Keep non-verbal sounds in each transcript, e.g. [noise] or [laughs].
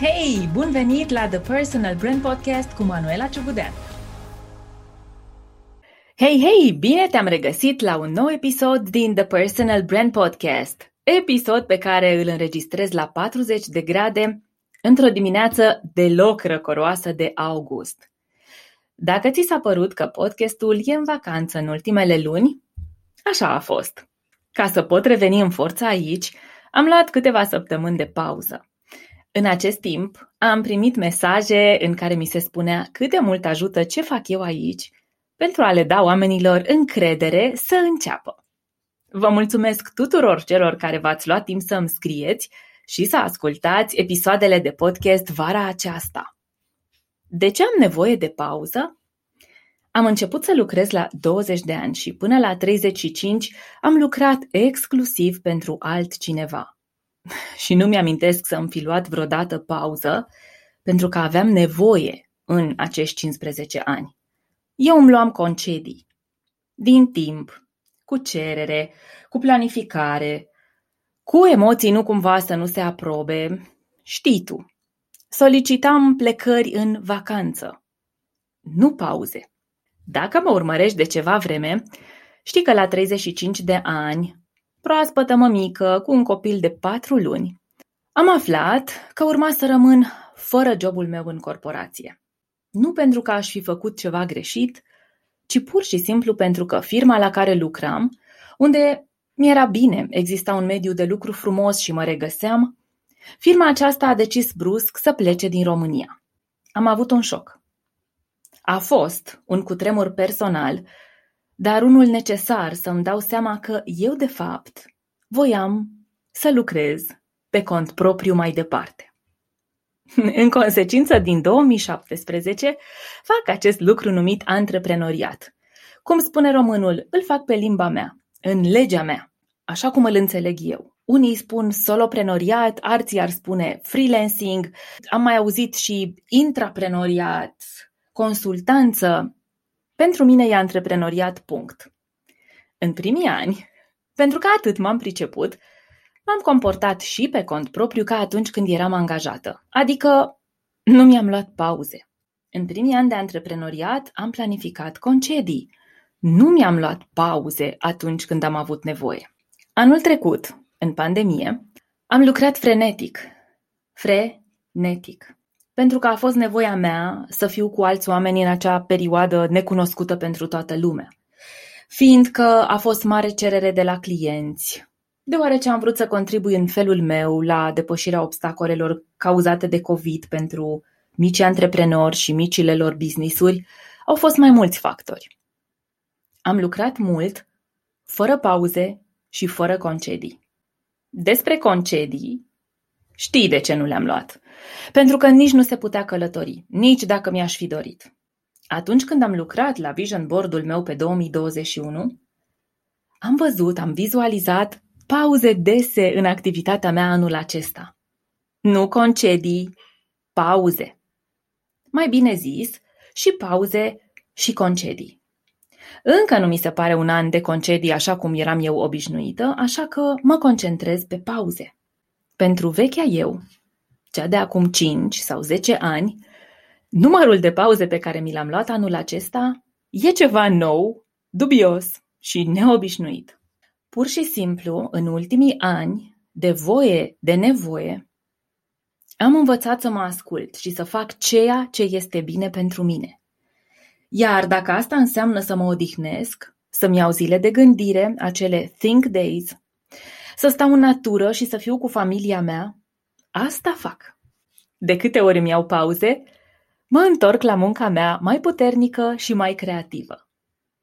Hei, bun venit la The Personal Brand Podcast cu Manuela Ciugudean! Hei, hei, bine te-am regăsit la un nou episod din The Personal Brand Podcast. Episod pe care îl înregistrez la 40 de grade într-o dimineață deloc răcoroasă de august. Dacă ți s-a părut că podcastul e în vacanță în ultimele luni, așa a fost. Ca să pot reveni în forță aici, am luat câteva săptămâni de pauză. În acest timp, am primit mesaje în care mi se spunea cât de mult ajută ce fac eu aici pentru a le da oamenilor încredere să înceapă. Vă mulțumesc tuturor celor care v-ați luat timp să îmi scrieți și să ascultați episoadele de podcast vara aceasta. De ce am nevoie de pauză? Am început să lucrez la 20 de ani și până la 35 am lucrat exclusiv pentru altcineva. [laughs] Și nu mi-amintesc să îmi fi luat vreodată pauză pentru că aveam nevoie în acești 15 ani. Eu îmi luam concedii. Din timp, cu cerere, cu planificare, cu emoții nu cumva să nu se aprobe, știi tu. Solicitam plecări în vacanță, nu pauze. Dacă mă urmărești de ceva vreme, știi că la 35 de ani, proaspătă mămică cu un copil de patru luni, am aflat că urma să rămân fără jobul meu în corporație. Nu pentru că aș fi făcut ceva greșit, ci pur și simplu pentru că firma la care lucram, unde mi-era bine, exista un mediu de lucru frumos și mă regăseam, firma aceasta a decis brusc să plece din România. Am avut un șoc. A fost un cutremur personal, dar unul necesar să-mi dau seama că eu, de fapt, voiam să lucrez pe cont propriu mai departe. [laughs] În consecință, din 2017, fac acest lucru numit antreprenoriat. Cum spune românul, îl fac pe limba mea, în legea mea, așa cum îl înțeleg eu. Unii spun soloprenoriat, alții ar spune freelancing, am mai auzit și intraprenoriat, consultanță. Pentru mine e antreprenoriat, punct. În primii ani, pentru că atât m-am priceput, m-am comportat și pe cont propriu ca atunci când eram angajată, adică nu mi-am luat pauze. În primii ani de antreprenoriat am planificat concedii. Nu mi-am luat pauze atunci când am avut nevoie. Anul trecut, în pandemie, am lucrat frenetic. Frenetic pentru că a fost nevoia mea să fiu cu alți oameni în acea perioadă necunoscută pentru toată lumea. Fiindcă a fost mare cerere de la clienți, deoarece am vrut să contribui în felul meu la depășirea obstacolelor cauzate de COVID pentru mici antreprenori și micile lor business-uri, au fost mai mulți factori. Am lucrat mult, fără pauze și fără concedii. Despre concedii, știi de ce nu le-am luat. Pentru că nici nu se putea călători, nici dacă mi-aș fi dorit. Atunci când am lucrat la vision board-ul meu pe 2021, am văzut, am vizualizat pauze dese în activitatea mea anul acesta. Nu concedii, pauze. Mai bine zis, și pauze și concedii. Încă nu mi se pare un an de concedii așa cum eram eu obișnuită, așa că mă concentrez pe pauze. Pentru vechea eu, cea de acum 5 sau 10 ani, numărul de pauze pe care mi l-am luat anul acesta e ceva nou, dubios și neobișnuit. Pur și simplu, în ultimii ani, de voie, de nevoie, am învățat să mă ascult și să fac ceea ce este bine pentru mine. Iar dacă asta înseamnă să mă odihnesc, să-mi iau zile de gândire, acele think days, să stau în natură și să fiu cu familia mea, Asta fac. De câte ori îmi iau pauze, mă întorc la munca mea mai puternică și mai creativă.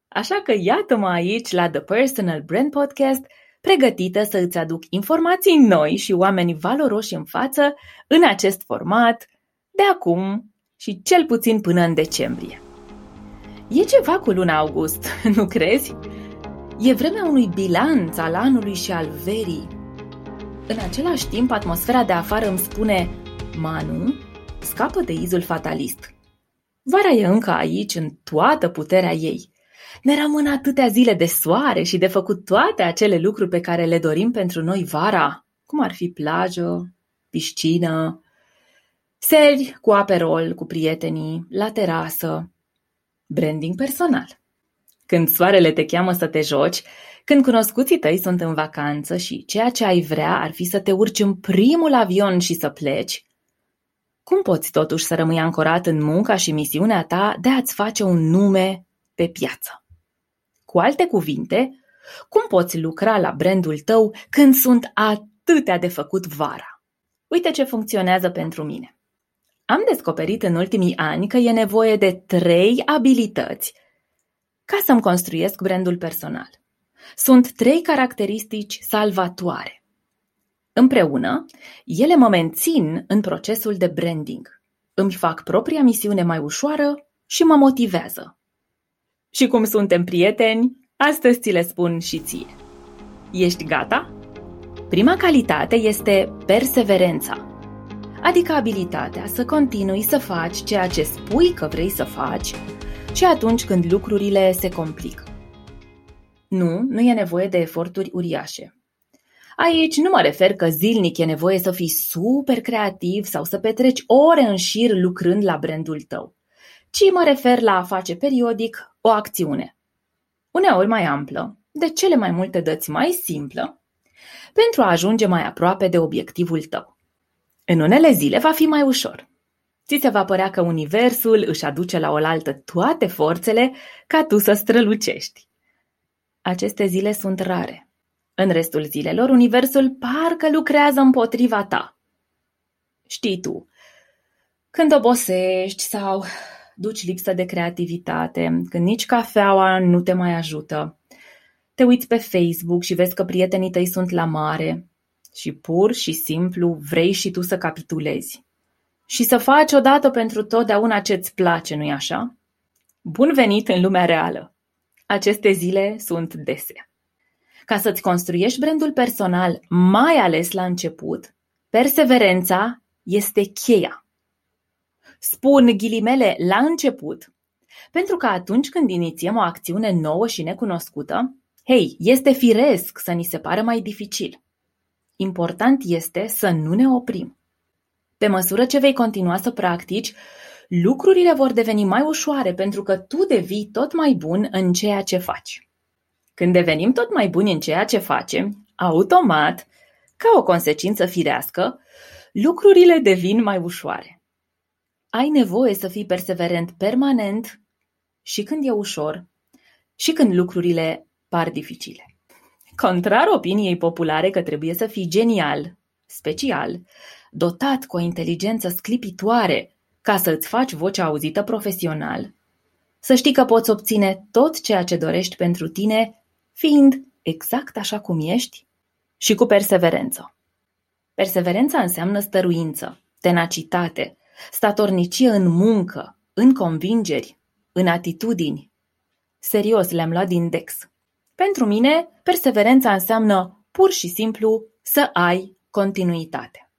Așa că iată-mă aici la The Personal Brand Podcast, pregătită să îți aduc informații noi și oameni valoroși în față în acest format, de acum și cel puțin până în decembrie. E ceva cu luna august, [laughs] nu crezi? E vremea unui bilanț al anului și al verii, în același timp, atmosfera de afară îmi spune Manu, scapă de izul fatalist. Vara e încă aici, în toată puterea ei. Ne rămân atâtea zile de soare și de făcut toate acele lucruri pe care le dorim pentru noi vara, cum ar fi plajă, piscină. Seri cu aperol, cu prietenii, la terasă. Branding personal. Când soarele te cheamă să te joci, când cunoscuții tăi sunt în vacanță și ceea ce ai vrea ar fi să te urci în primul avion și să pleci, cum poți totuși să rămâi ancorat în munca și misiunea ta de a-ți face un nume pe piață? Cu alte cuvinte, cum poți lucra la brandul tău când sunt atâtea de făcut vara? Uite ce funcționează pentru mine. Am descoperit în ultimii ani că e nevoie de trei abilități ca să-mi construiesc brandul personal. Sunt trei caracteristici salvatoare. Împreună, ele mă mențin în procesul de branding, îmi fac propria misiune mai ușoară și mă motivează. Și cum suntem prieteni, astăzi ți le spun și ție. Ești gata? Prima calitate este perseverența, adică abilitatea să continui să faci ceea ce spui că vrei să faci și atunci când lucrurile se complică. Nu, nu e nevoie de eforturi uriașe. Aici nu mă refer că zilnic e nevoie să fii super creativ sau să petreci ore în șir lucrând la brandul tău, ci mă refer la a face periodic o acțiune. Uneori mai amplă, de cele mai multe dăți mai simplă, pentru a ajunge mai aproape de obiectivul tău. În unele zile va fi mai ușor. Ți se va părea că universul își aduce la oaltă toate forțele ca tu să strălucești. Aceste zile sunt rare. În restul zilelor, universul parcă lucrează împotriva ta. Știi tu, când obosești sau duci lipsă de creativitate, când nici cafeaua nu te mai ajută, te uiți pe Facebook și vezi că prietenii tăi sunt la mare și pur și simplu vrei și tu să capitulezi. Și să faci odată pentru totdeauna ce-ți place, nu-i așa? Bun venit în lumea reală! Aceste zile sunt dese. Ca să-ți construiești brandul personal, mai ales la început, perseverența este cheia. Spun ghilimele la început, pentru că atunci când inițiem o acțiune nouă și necunoscută, hei, este firesc să ni se pară mai dificil. Important este să nu ne oprim. Pe măsură ce vei continua să practici, lucrurile vor deveni mai ușoare pentru că tu devii tot mai bun în ceea ce faci. Când devenim tot mai buni în ceea ce facem, automat, ca o consecință firească, lucrurile devin mai ușoare. Ai nevoie să fii perseverent permanent și când e ușor și când lucrurile par dificile. Contrar opiniei populare că trebuie să fii genial, special, dotat cu o inteligență sclipitoare ca să îți faci vocea auzită profesional, să știi că poți obține tot ceea ce dorești pentru tine, fiind exact așa cum ești și cu perseverență. Perseverența înseamnă stăruință, tenacitate, statornicie în muncă, în convingeri, în atitudini. Serios, le-am luat din Dex. Pentru mine, perseverența înseamnă pur și simplu să ai continuitate.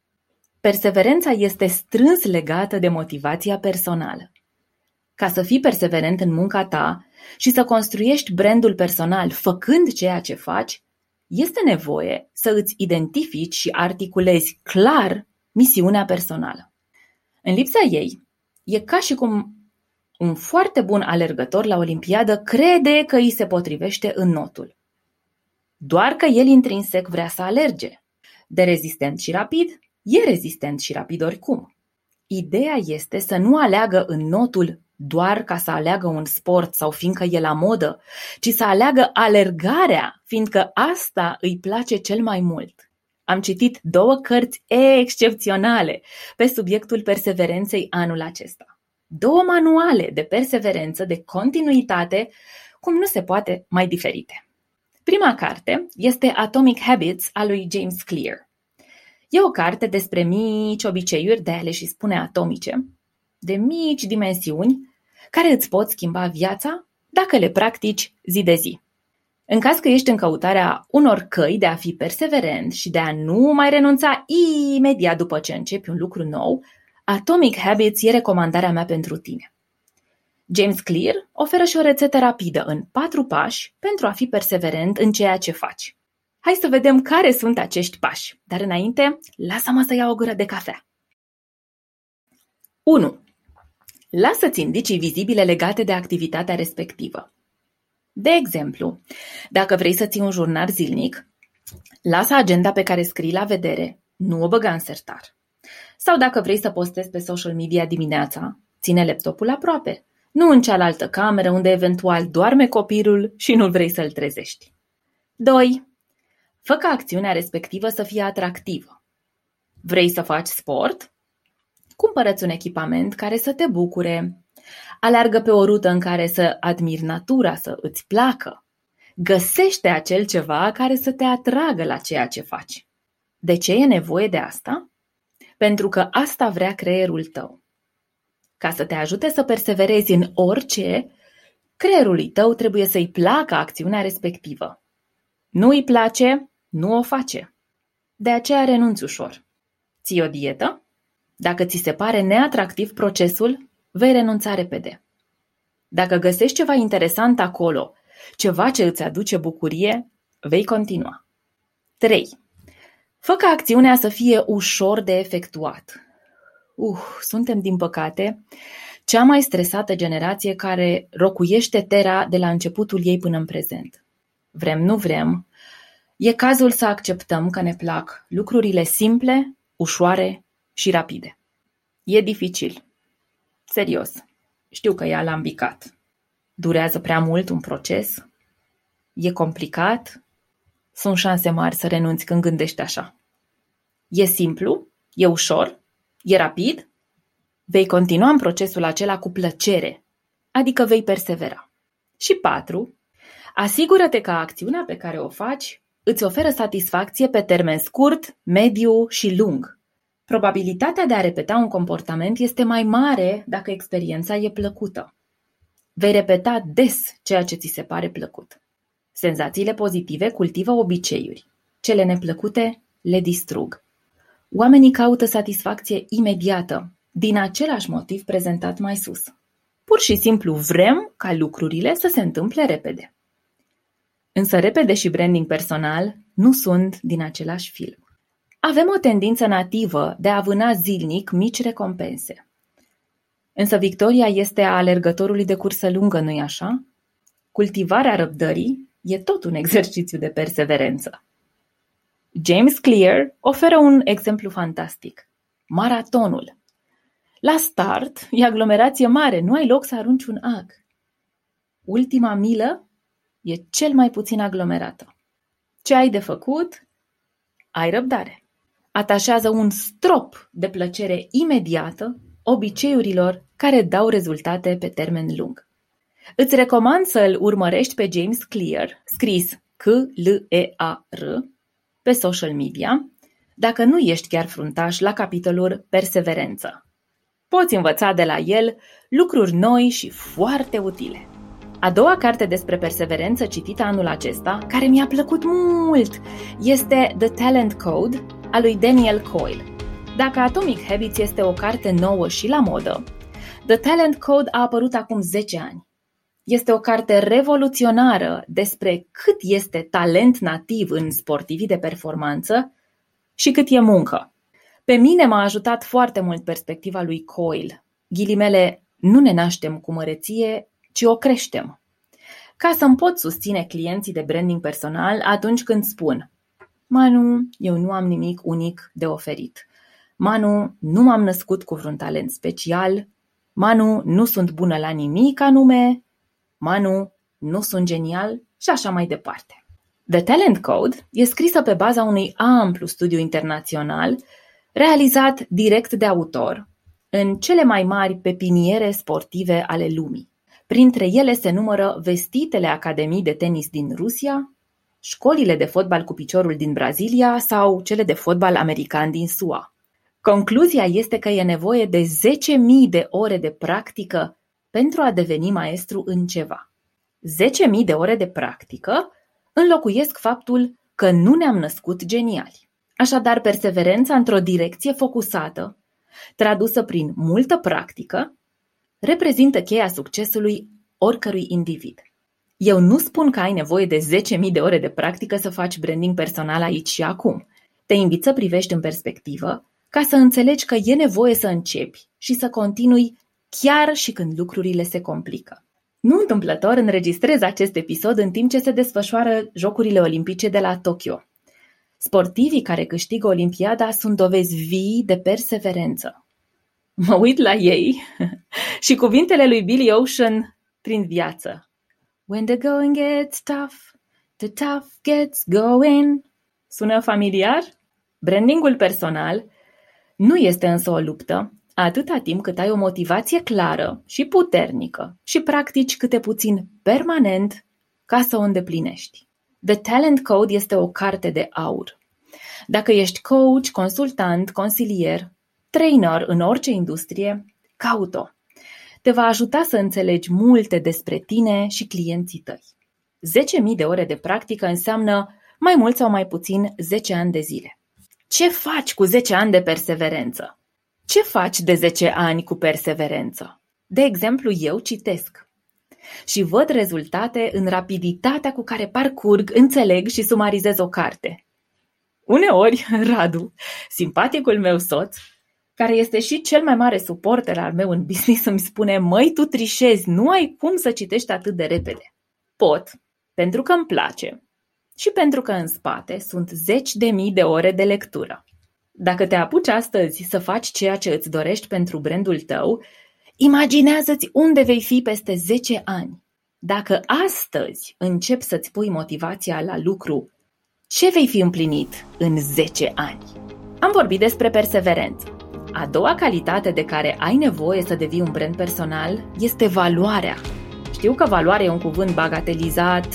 Perseverența este strâns legată de motivația personală. Ca să fii perseverent în munca ta și să construiești brandul personal făcând ceea ce faci, este nevoie să îți identifici și articulezi clar misiunea personală. În lipsa ei, e ca și cum un foarte bun alergător la olimpiadă crede că îi se potrivește în notul. Doar că el intrinsec vrea să alerge. De rezistent și rapid, E rezistent și rapid oricum. Ideea este să nu aleagă în notul doar ca să aleagă un sport sau fiindcă e la modă, ci să aleagă alergarea, fiindcă asta îi place cel mai mult. Am citit două cărți excepționale pe subiectul perseverenței anul acesta. Două manuale de perseverență, de continuitate, cum nu se poate mai diferite. Prima carte este Atomic Habits a lui James Clear. E o carte despre mici obiceiuri, de ale și spune atomice, de mici dimensiuni, care îți pot schimba viața dacă le practici zi de zi. În caz că ești în căutarea unor căi de a fi perseverent și de a nu mai renunța imediat după ce începi un lucru nou, Atomic Habits e recomandarea mea pentru tine. James Clear oferă și o rețetă rapidă în patru pași pentru a fi perseverent în ceea ce faci. Hai să vedem care sunt acești pași. Dar înainte, lasă-mă să iau o gură de cafea. 1. Lasă-ți indicii vizibile legate de activitatea respectivă. De exemplu, dacă vrei să ții un jurnal zilnic, lasă agenda pe care scrii la vedere, nu o băga în sertar. Sau dacă vrei să postezi pe social media dimineața, ține laptopul aproape, nu în cealaltă cameră unde eventual doarme copilul și nu vrei să-l trezești. 2. Fă ca acțiunea respectivă să fie atractivă. Vrei să faci sport? Cumpărăți un echipament care să te bucure. Aleargă pe o rută în care să admiri natura, să îți placă. Găsește acel ceva care să te atragă la ceea ce faci. De ce e nevoie de asta? Pentru că asta vrea creierul tău. Ca să te ajute să perseverezi în orice, creierului tău trebuie să-i placă acțiunea respectivă. Nu îi place, nu o face. De aceea renunți ușor. Ții o dietă? Dacă ți se pare neatractiv procesul, vei renunța repede. Dacă găsești ceva interesant acolo, ceva ce îți aduce bucurie, vei continua. 3. Fă ca acțiunea să fie ușor de efectuat. Uh, suntem, din păcate, cea mai stresată generație care rocuiește Terra de la începutul ei până în prezent. Vrem, nu vrem, e cazul să acceptăm că ne plac lucrurile simple, ușoare și rapide. E dificil. Serios. Știu că e alambicat. Durează prea mult un proces? E complicat? Sunt șanse mari să renunți când gândești așa. E simplu? E ușor? E rapid? Vei continua în procesul acela cu plăcere, adică vei persevera. Și patru, asigură-te că acțiunea pe care o faci îți oferă satisfacție pe termen scurt, mediu și lung. Probabilitatea de a repeta un comportament este mai mare dacă experiența e plăcută. Vei repeta des ceea ce ți se pare plăcut. Senzațiile pozitive cultivă obiceiuri. Cele neplăcute le distrug. Oamenii caută satisfacție imediată, din același motiv prezentat mai sus. Pur și simplu vrem ca lucrurile să se întâmple repede. Însă repede și branding personal nu sunt din același film. Avem o tendință nativă de a vâna zilnic mici recompense. Însă victoria este a alergătorului de cursă lungă, nu-i așa? Cultivarea răbdării e tot un [laughs] exercițiu de perseverență. James Clear oferă un exemplu fantastic. Maratonul. La start e aglomerație mare, nu ai loc să arunci un ag. Ultima milă e cel mai puțin aglomerată. Ce ai de făcut? Ai răbdare. Atașează un strop de plăcere imediată obiceiurilor care dau rezultate pe termen lung. Îți recomand să îl urmărești pe James Clear, scris C-L-E-A-R, pe social media, dacă nu ești chiar fruntaș la capitolul Perseverență. Poți învăța de la el lucruri noi și foarte utile. A doua carte despre perseverență citită anul acesta, care mi-a plăcut mult, este The Talent Code a lui Daniel Coyle. Dacă Atomic Habits este o carte nouă și la modă, The Talent Code a apărut acum 10 ani. Este o carte revoluționară despre cât este talent nativ în sportivii de performanță și cât e muncă. Pe mine m-a ajutat foarte mult perspectiva lui Coyle. Ghilimele, nu ne naștem cu măreție, ci o creștem. Ca să-mi pot susține clienții de branding personal atunci când spun Manu, eu nu am nimic unic de oferit. Manu, nu m-am născut cu vreun talent special. Manu, nu sunt bună la nimic anume. Manu, nu sunt genial și așa mai departe. The Talent Code e scrisă pe baza unui amplu studiu internațional realizat direct de autor în cele mai mari pepiniere sportive ale lumii. Printre ele se numără vestitele academii de tenis din Rusia, școlile de fotbal cu piciorul din Brazilia sau cele de fotbal american din SUA. Concluzia este că e nevoie de 10.000 de ore de practică pentru a deveni maestru în ceva. 10.000 de ore de practică înlocuiesc faptul că nu ne-am născut geniali. Așadar, perseverența într-o direcție focusată, tradusă prin multă practică, reprezintă cheia succesului oricărui individ. Eu nu spun că ai nevoie de 10.000 de ore de practică să faci branding personal aici și acum. Te invit să privești în perspectivă ca să înțelegi că e nevoie să începi și să continui chiar și când lucrurile se complică. Nu întâmplător înregistrez acest episod în timp ce se desfășoară Jocurile Olimpice de la Tokyo. Sportivii care câștigă Olimpiada sunt dovezi vii de perseverență. Mă uit la ei [laughs] și cuvintele lui Billy Ocean prin viață. When the going gets tough, the tough gets going. Sună familiar? Brandingul personal nu este însă o luptă, atâta timp cât ai o motivație clară și puternică și practici câte puțin permanent ca să o îndeplinești. The Talent Code este o carte de aur. Dacă ești coach, consultant, consilier, trainer în orice industrie, caut-o. Te va ajuta să înțelegi multe despre tine și clienții tăi. 10.000 de ore de practică înseamnă mai mult sau mai puțin 10 ani de zile. Ce faci cu 10 ani de perseverență? Ce faci de 10 ani cu perseverență? De exemplu, eu citesc și văd rezultate în rapiditatea cu care parcurg, înțeleg și sumarizez o carte. Uneori, [laughs] Radu, simpaticul meu soț, care este și cel mai mare suporter al meu în business, îmi spune Măi, tu trișezi, nu ai cum să citești atât de repede. Pot, pentru că îmi place și pentru că în spate sunt zeci de mii de ore de lectură. Dacă te apuci astăzi să faci ceea ce îți dorești pentru brandul tău, imaginează-ți unde vei fi peste 10 ani. Dacă astăzi începi să-ți pui motivația la lucru, ce vei fi împlinit în 10 ani? Am vorbit despre perseverență. A doua calitate de care ai nevoie să devii un brand personal este valoarea. Știu că valoarea e un cuvânt bagatelizat,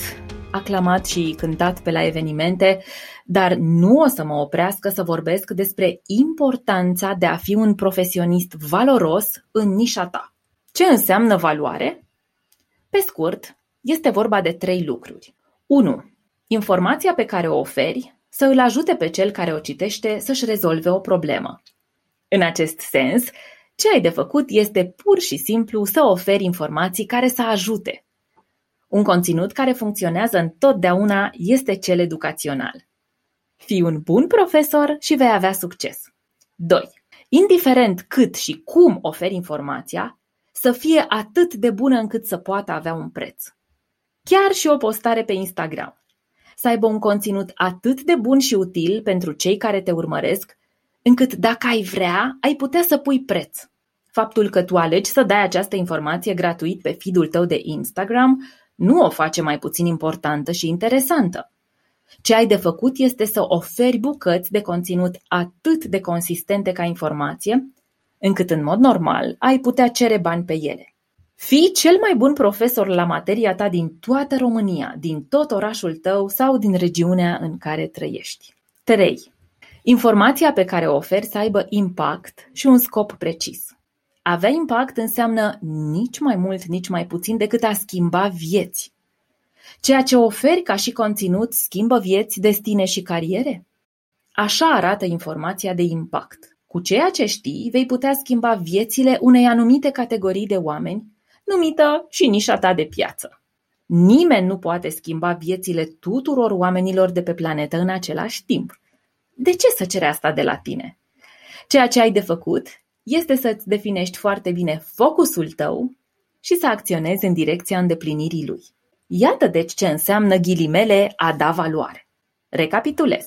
aclamat și cântat pe la evenimente, dar nu o să mă oprească să vorbesc despre importanța de a fi un profesionist valoros în nișa ta. Ce înseamnă valoare? Pe scurt, este vorba de trei lucruri. 1. Informația pe care o oferi să îl ajute pe cel care o citește să-și rezolve o problemă. În acest sens, ce ai de făcut este pur și simplu să oferi informații care să ajute. Un conținut care funcționează întotdeauna este cel educațional. Fii un bun profesor și vei avea succes. 2. Indiferent cât și cum oferi informația, să fie atât de bună încât să poată avea un preț. Chiar și o postare pe Instagram. Să aibă un conținut atât de bun și util pentru cei care te urmăresc, încât dacă ai vrea, ai putea să pui preț. Faptul că tu alegi să dai această informație gratuit pe feed-ul tău de Instagram nu o face mai puțin importantă și interesantă. Ce ai de făcut este să oferi bucăți de conținut atât de consistente ca informație, încât în mod normal ai putea cere bani pe ele. Fii cel mai bun profesor la materia ta din toată România, din tot orașul tău sau din regiunea în care trăiești. 3. Informația pe care o oferi să aibă impact și un scop precis. Avea impact înseamnă nici mai mult, nici mai puțin decât a schimba vieți. Ceea ce oferi ca și conținut schimbă vieți, destine și cariere? Așa arată informația de impact. Cu ceea ce știi, vei putea schimba viețile unei anumite categorii de oameni, numită și nișa ta de piață. Nimeni nu poate schimba viețile tuturor oamenilor de pe planetă în același timp. De ce să cere asta de la tine? Ceea ce ai de făcut este să-ți definești foarte bine focusul tău și să acționezi în direcția îndeplinirii lui. Iată deci ce înseamnă ghilimele a da valoare. Recapitulez.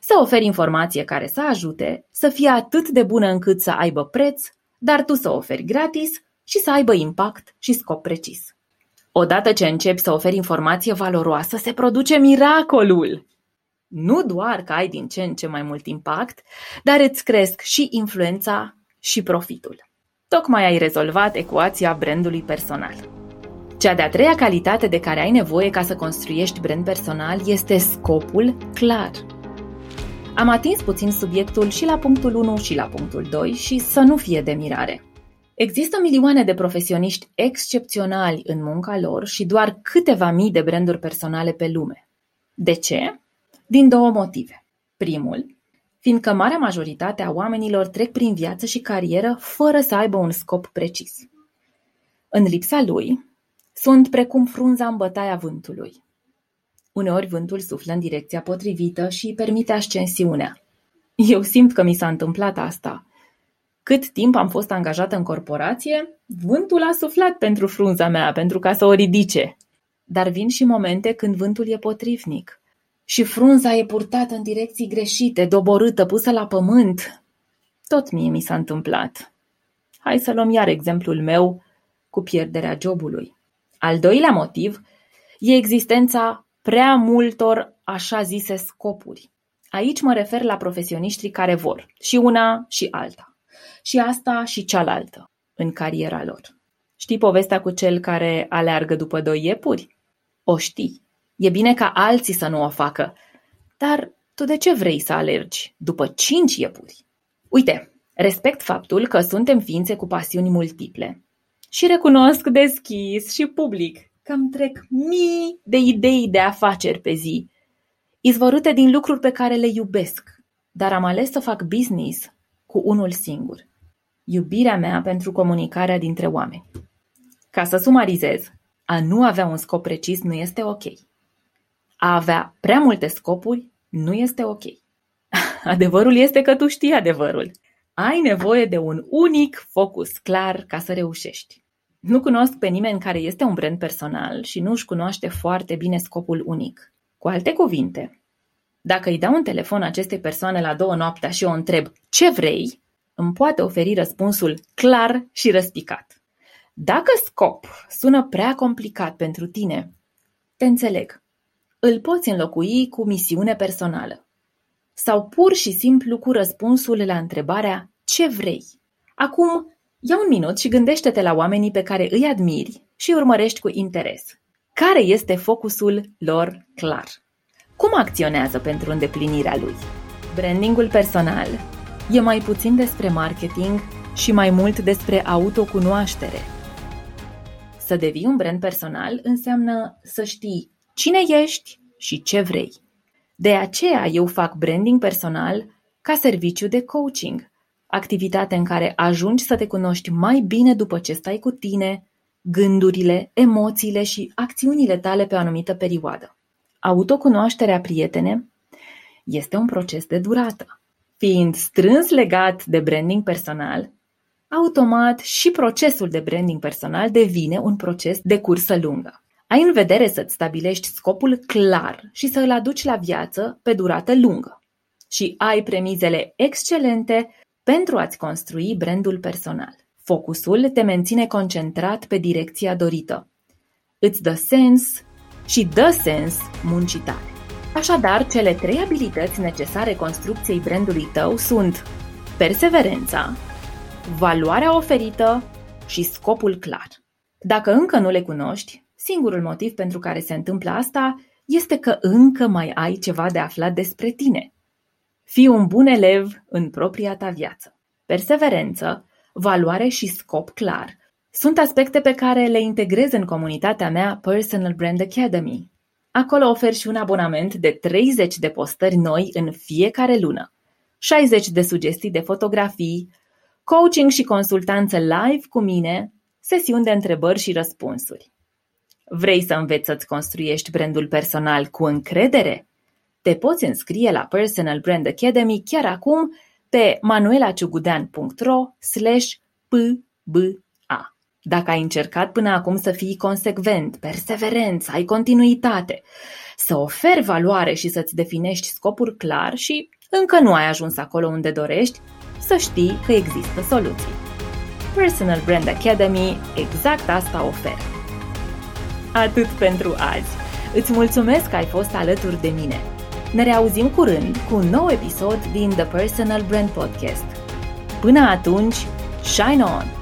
Să oferi informație care să ajute, să fie atât de bună încât să aibă preț, dar tu să oferi gratis și să aibă impact și scop precis. Odată ce începi să oferi informație valoroasă, se produce miracolul. Nu doar că ai din ce în ce mai mult impact, dar îți cresc și influența și profitul. Tocmai ai rezolvat ecuația brandului personal. Cea de-a treia calitate de care ai nevoie ca să construiești brand personal este scopul clar. Am atins puțin subiectul și la punctul 1 și la punctul 2 și să nu fie de mirare. Există milioane de profesioniști excepționali în munca lor și doar câteva mii de branduri personale pe lume. De ce? Din două motive. Primul, fiindcă marea majoritate a oamenilor trec prin viață și carieră fără să aibă un scop precis. În lipsa lui, sunt precum frunza în bătaia vântului. Uneori vântul suflă în direcția potrivită și îi permite ascensiunea. Eu simt că mi s-a întâmplat asta. Cât timp am fost angajată în corporație, vântul a suflat pentru frunza mea, pentru ca să o ridice. Dar vin și momente când vântul e potrivnic. Și frunza e purtată în direcții greșite, doborâtă, pusă la pământ. Tot mie mi s-a întâmplat. Hai să luăm iar exemplul meu cu pierderea jobului. Al doilea motiv e existența prea multor așa zise scopuri. Aici mă refer la profesioniștii care vor și una și alta. Și asta și cealaltă în cariera lor. Știi povestea cu cel care aleargă după doi iepuri? O știi. E bine ca alții să nu o facă. Dar tu de ce vrei să alergi după cinci iepuri? Uite, respect faptul că suntem ființe cu pasiuni multiple. Și recunosc deschis și public că îmi trec mii de idei de afaceri pe zi, izvorâte din lucruri pe care le iubesc, dar am ales să fac business cu unul singur. Iubirea mea pentru comunicarea dintre oameni. Ca să sumarizez, a nu avea un scop precis nu este ok. A avea prea multe scopuri nu este ok. [laughs] Adevărul este că tu știi adevărul. Ai nevoie de un unic focus clar ca să reușești. Nu cunosc pe nimeni care este un brand personal și nu își cunoaște foarte bine scopul unic. Cu alte cuvinte, dacă îi dau un telefon acestei persoane la două noaptea și o întreb ce vrei, îmi poate oferi răspunsul clar și răspicat. Dacă scop sună prea complicat pentru tine, te înțeleg. Îl poți înlocui cu misiune personală. Sau pur și simplu cu răspunsul la întrebarea ce vrei. Acum, ia un minut și gândește-te la oamenii pe care îi admiri și urmărești cu interes. Care este focusul lor clar? Cum acționează pentru îndeplinirea lui? Brandingul personal e mai puțin despre marketing și mai mult despre autocunoaștere. Să devii un brand personal înseamnă să știi cine ești și ce vrei. De aceea eu fac branding personal ca serviciu de coaching, activitate în care ajungi să te cunoști mai bine după ce stai cu tine, gândurile, emoțiile și acțiunile tale pe o anumită perioadă. Autocunoașterea, prietene, este un proces de durată. Fiind strâns legat de branding personal, automat și procesul de branding personal devine un proces de cursă lungă. Ai în vedere să-ți stabilești scopul clar și să îl aduci la viață pe durată lungă. Și ai premizele excelente pentru a-ți construi brandul personal. Focusul te menține concentrat pe direcția dorită. Îți dă sens și dă sens muncii tale. Așadar, cele trei abilități necesare construcției brandului tău sunt perseverența, valoarea oferită și scopul clar. Dacă încă nu le cunoști, singurul motiv pentru care se întâmplă asta este că încă mai ai ceva de aflat despre tine. Fii un bun elev în propria ta viață. Perseverență, valoare și scop clar sunt aspecte pe care le integrez în comunitatea mea Personal Brand Academy. Acolo ofer și un abonament de 30 de postări noi în fiecare lună, 60 de sugestii de fotografii, coaching și consultanță live cu mine, sesiuni de întrebări și răspunsuri. Vrei să înveți să-ți construiești brandul personal cu încredere? Te poți înscrie la Personal Brand Academy chiar acum pe manuelaciugudean.ro pba. Dacă ai încercat până acum să fii consecvent, perseverent, să ai continuitate, să oferi valoare și să-ți definești scopuri clar și încă nu ai ajuns acolo unde dorești, să știi că există soluții. Personal Brand Academy exact asta oferă. Atât pentru azi. Îți mulțumesc că ai fost alături de mine. Ne reauzim curând cu un nou episod din The Personal Brand Podcast. Până atunci, shine on!